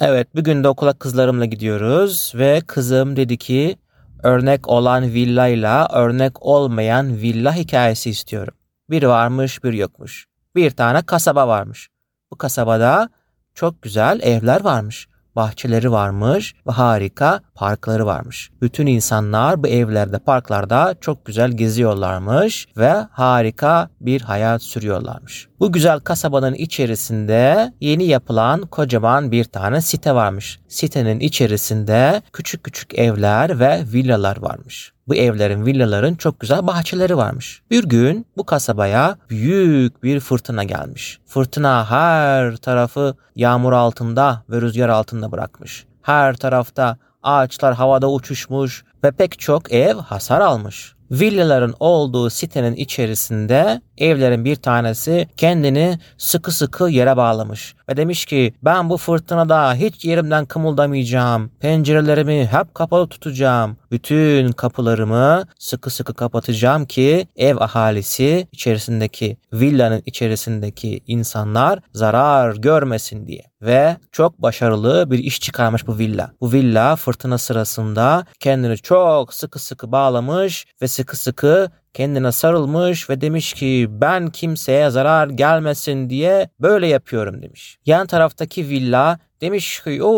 Evet bugün de okula kızlarımla gidiyoruz ve kızım dedi ki örnek olan villayla örnek olmayan villa hikayesi istiyorum. Bir varmış bir yokmuş. Bir tane kasaba varmış. Bu kasabada çok güzel evler varmış bahçeleri varmış ve harika parkları varmış. Bütün insanlar bu evlerde, parklarda çok güzel geziyorlarmış ve harika bir hayat sürüyorlarmış. Bu güzel kasabanın içerisinde yeni yapılan kocaman bir tane site varmış. Sitenin içerisinde küçük küçük evler ve villalar varmış. Bu evlerin, villaların çok güzel bahçeleri varmış. Bir gün bu kasabaya büyük bir fırtına gelmiş. Fırtına her tarafı yağmur altında ve rüzgar altında bırakmış. Her tarafta ağaçlar havada uçuşmuş ve pek çok ev hasar almış villaların olduğu sitenin içerisinde evlerin bir tanesi kendini sıkı sıkı yere bağlamış ve demiş ki ben bu fırtınada hiç yerimden kımıldamayacağım. Pencerelerimi hep kapalı tutacağım. Bütün kapılarımı sıkı sıkı kapatacağım ki ev ahalisi içerisindeki villanın içerisindeki insanlar zarar görmesin diye. Ve çok başarılı bir iş çıkarmış bu villa. Bu villa fırtına sırasında kendini çok sıkı sıkı bağlamış ve sıkı sıkı kendine sarılmış ve demiş ki ben kimseye zarar gelmesin diye böyle yapıyorum demiş. Yan taraftaki villa demiş ki o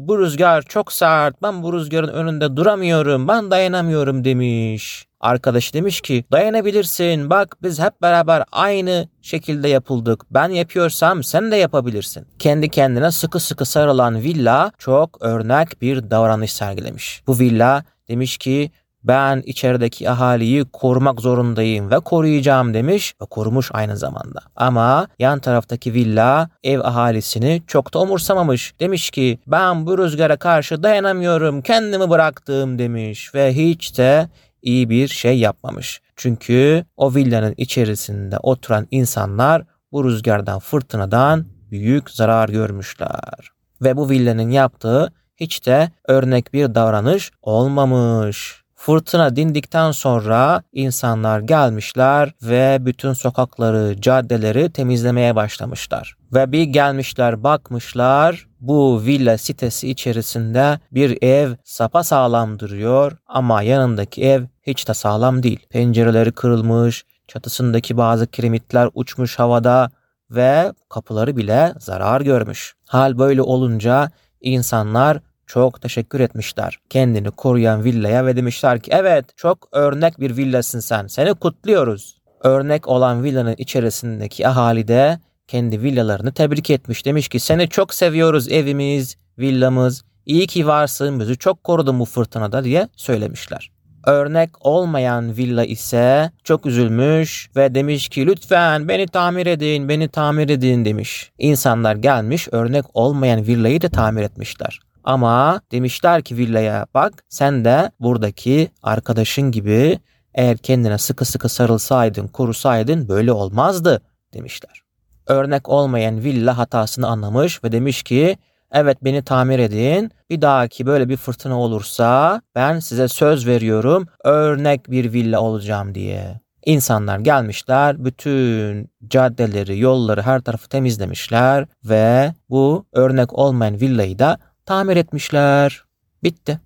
bu rüzgar çok sert ben bu rüzgarın önünde duramıyorum ben dayanamıyorum demiş. Arkadaş demiş ki dayanabilirsin bak biz hep beraber aynı şekilde yapıldık. Ben yapıyorsam sen de yapabilirsin. Kendi kendine sıkı sıkı sarılan villa çok örnek bir davranış sergilemiş. Bu villa demiş ki ben içerideki ahaliyi korumak zorundayım ve koruyacağım demiş ve korumuş aynı zamanda. Ama yan taraftaki villa ev ahalisini çok da umursamamış. Demiş ki ben bu rüzgara karşı dayanamıyorum kendimi bıraktım demiş ve hiç de iyi bir şey yapmamış. Çünkü o villanın içerisinde oturan insanlar bu rüzgardan fırtınadan büyük zarar görmüşler. Ve bu villanın yaptığı hiç de örnek bir davranış olmamış. Fırtına dindikten sonra insanlar gelmişler ve bütün sokakları, caddeleri temizlemeye başlamışlar. Ve bir gelmişler bakmışlar bu villa sitesi içerisinde bir ev sapa sağlam duruyor ama yanındaki ev hiç de sağlam değil. Pencereleri kırılmış, çatısındaki bazı kiremitler uçmuş havada ve kapıları bile zarar görmüş. Hal böyle olunca insanlar çok teşekkür etmişler kendini koruyan villaya ve demişler ki evet çok örnek bir villasın sen seni kutluyoruz. Örnek olan villanın içerisindeki ahali de kendi villalarını tebrik etmiş. Demiş ki seni çok seviyoruz evimiz, villamız, iyi ki varsın bizi çok korudun bu fırtınada diye söylemişler. Örnek olmayan villa ise çok üzülmüş ve demiş ki lütfen beni tamir edin, beni tamir edin demiş. İnsanlar gelmiş örnek olmayan villayı da tamir etmişler. Ama demişler ki villaya bak sen de buradaki arkadaşın gibi eğer kendine sıkı sıkı sarılsaydın, korusaydın böyle olmazdı demişler. Örnek olmayan villa hatasını anlamış ve demiş ki evet beni tamir edin. Bir dahaki böyle bir fırtına olursa ben size söz veriyorum örnek bir villa olacağım diye. İnsanlar gelmişler, bütün caddeleri, yolları, her tarafı temizlemişler ve bu örnek olmayan villayı da tamir etmişler. Bitti.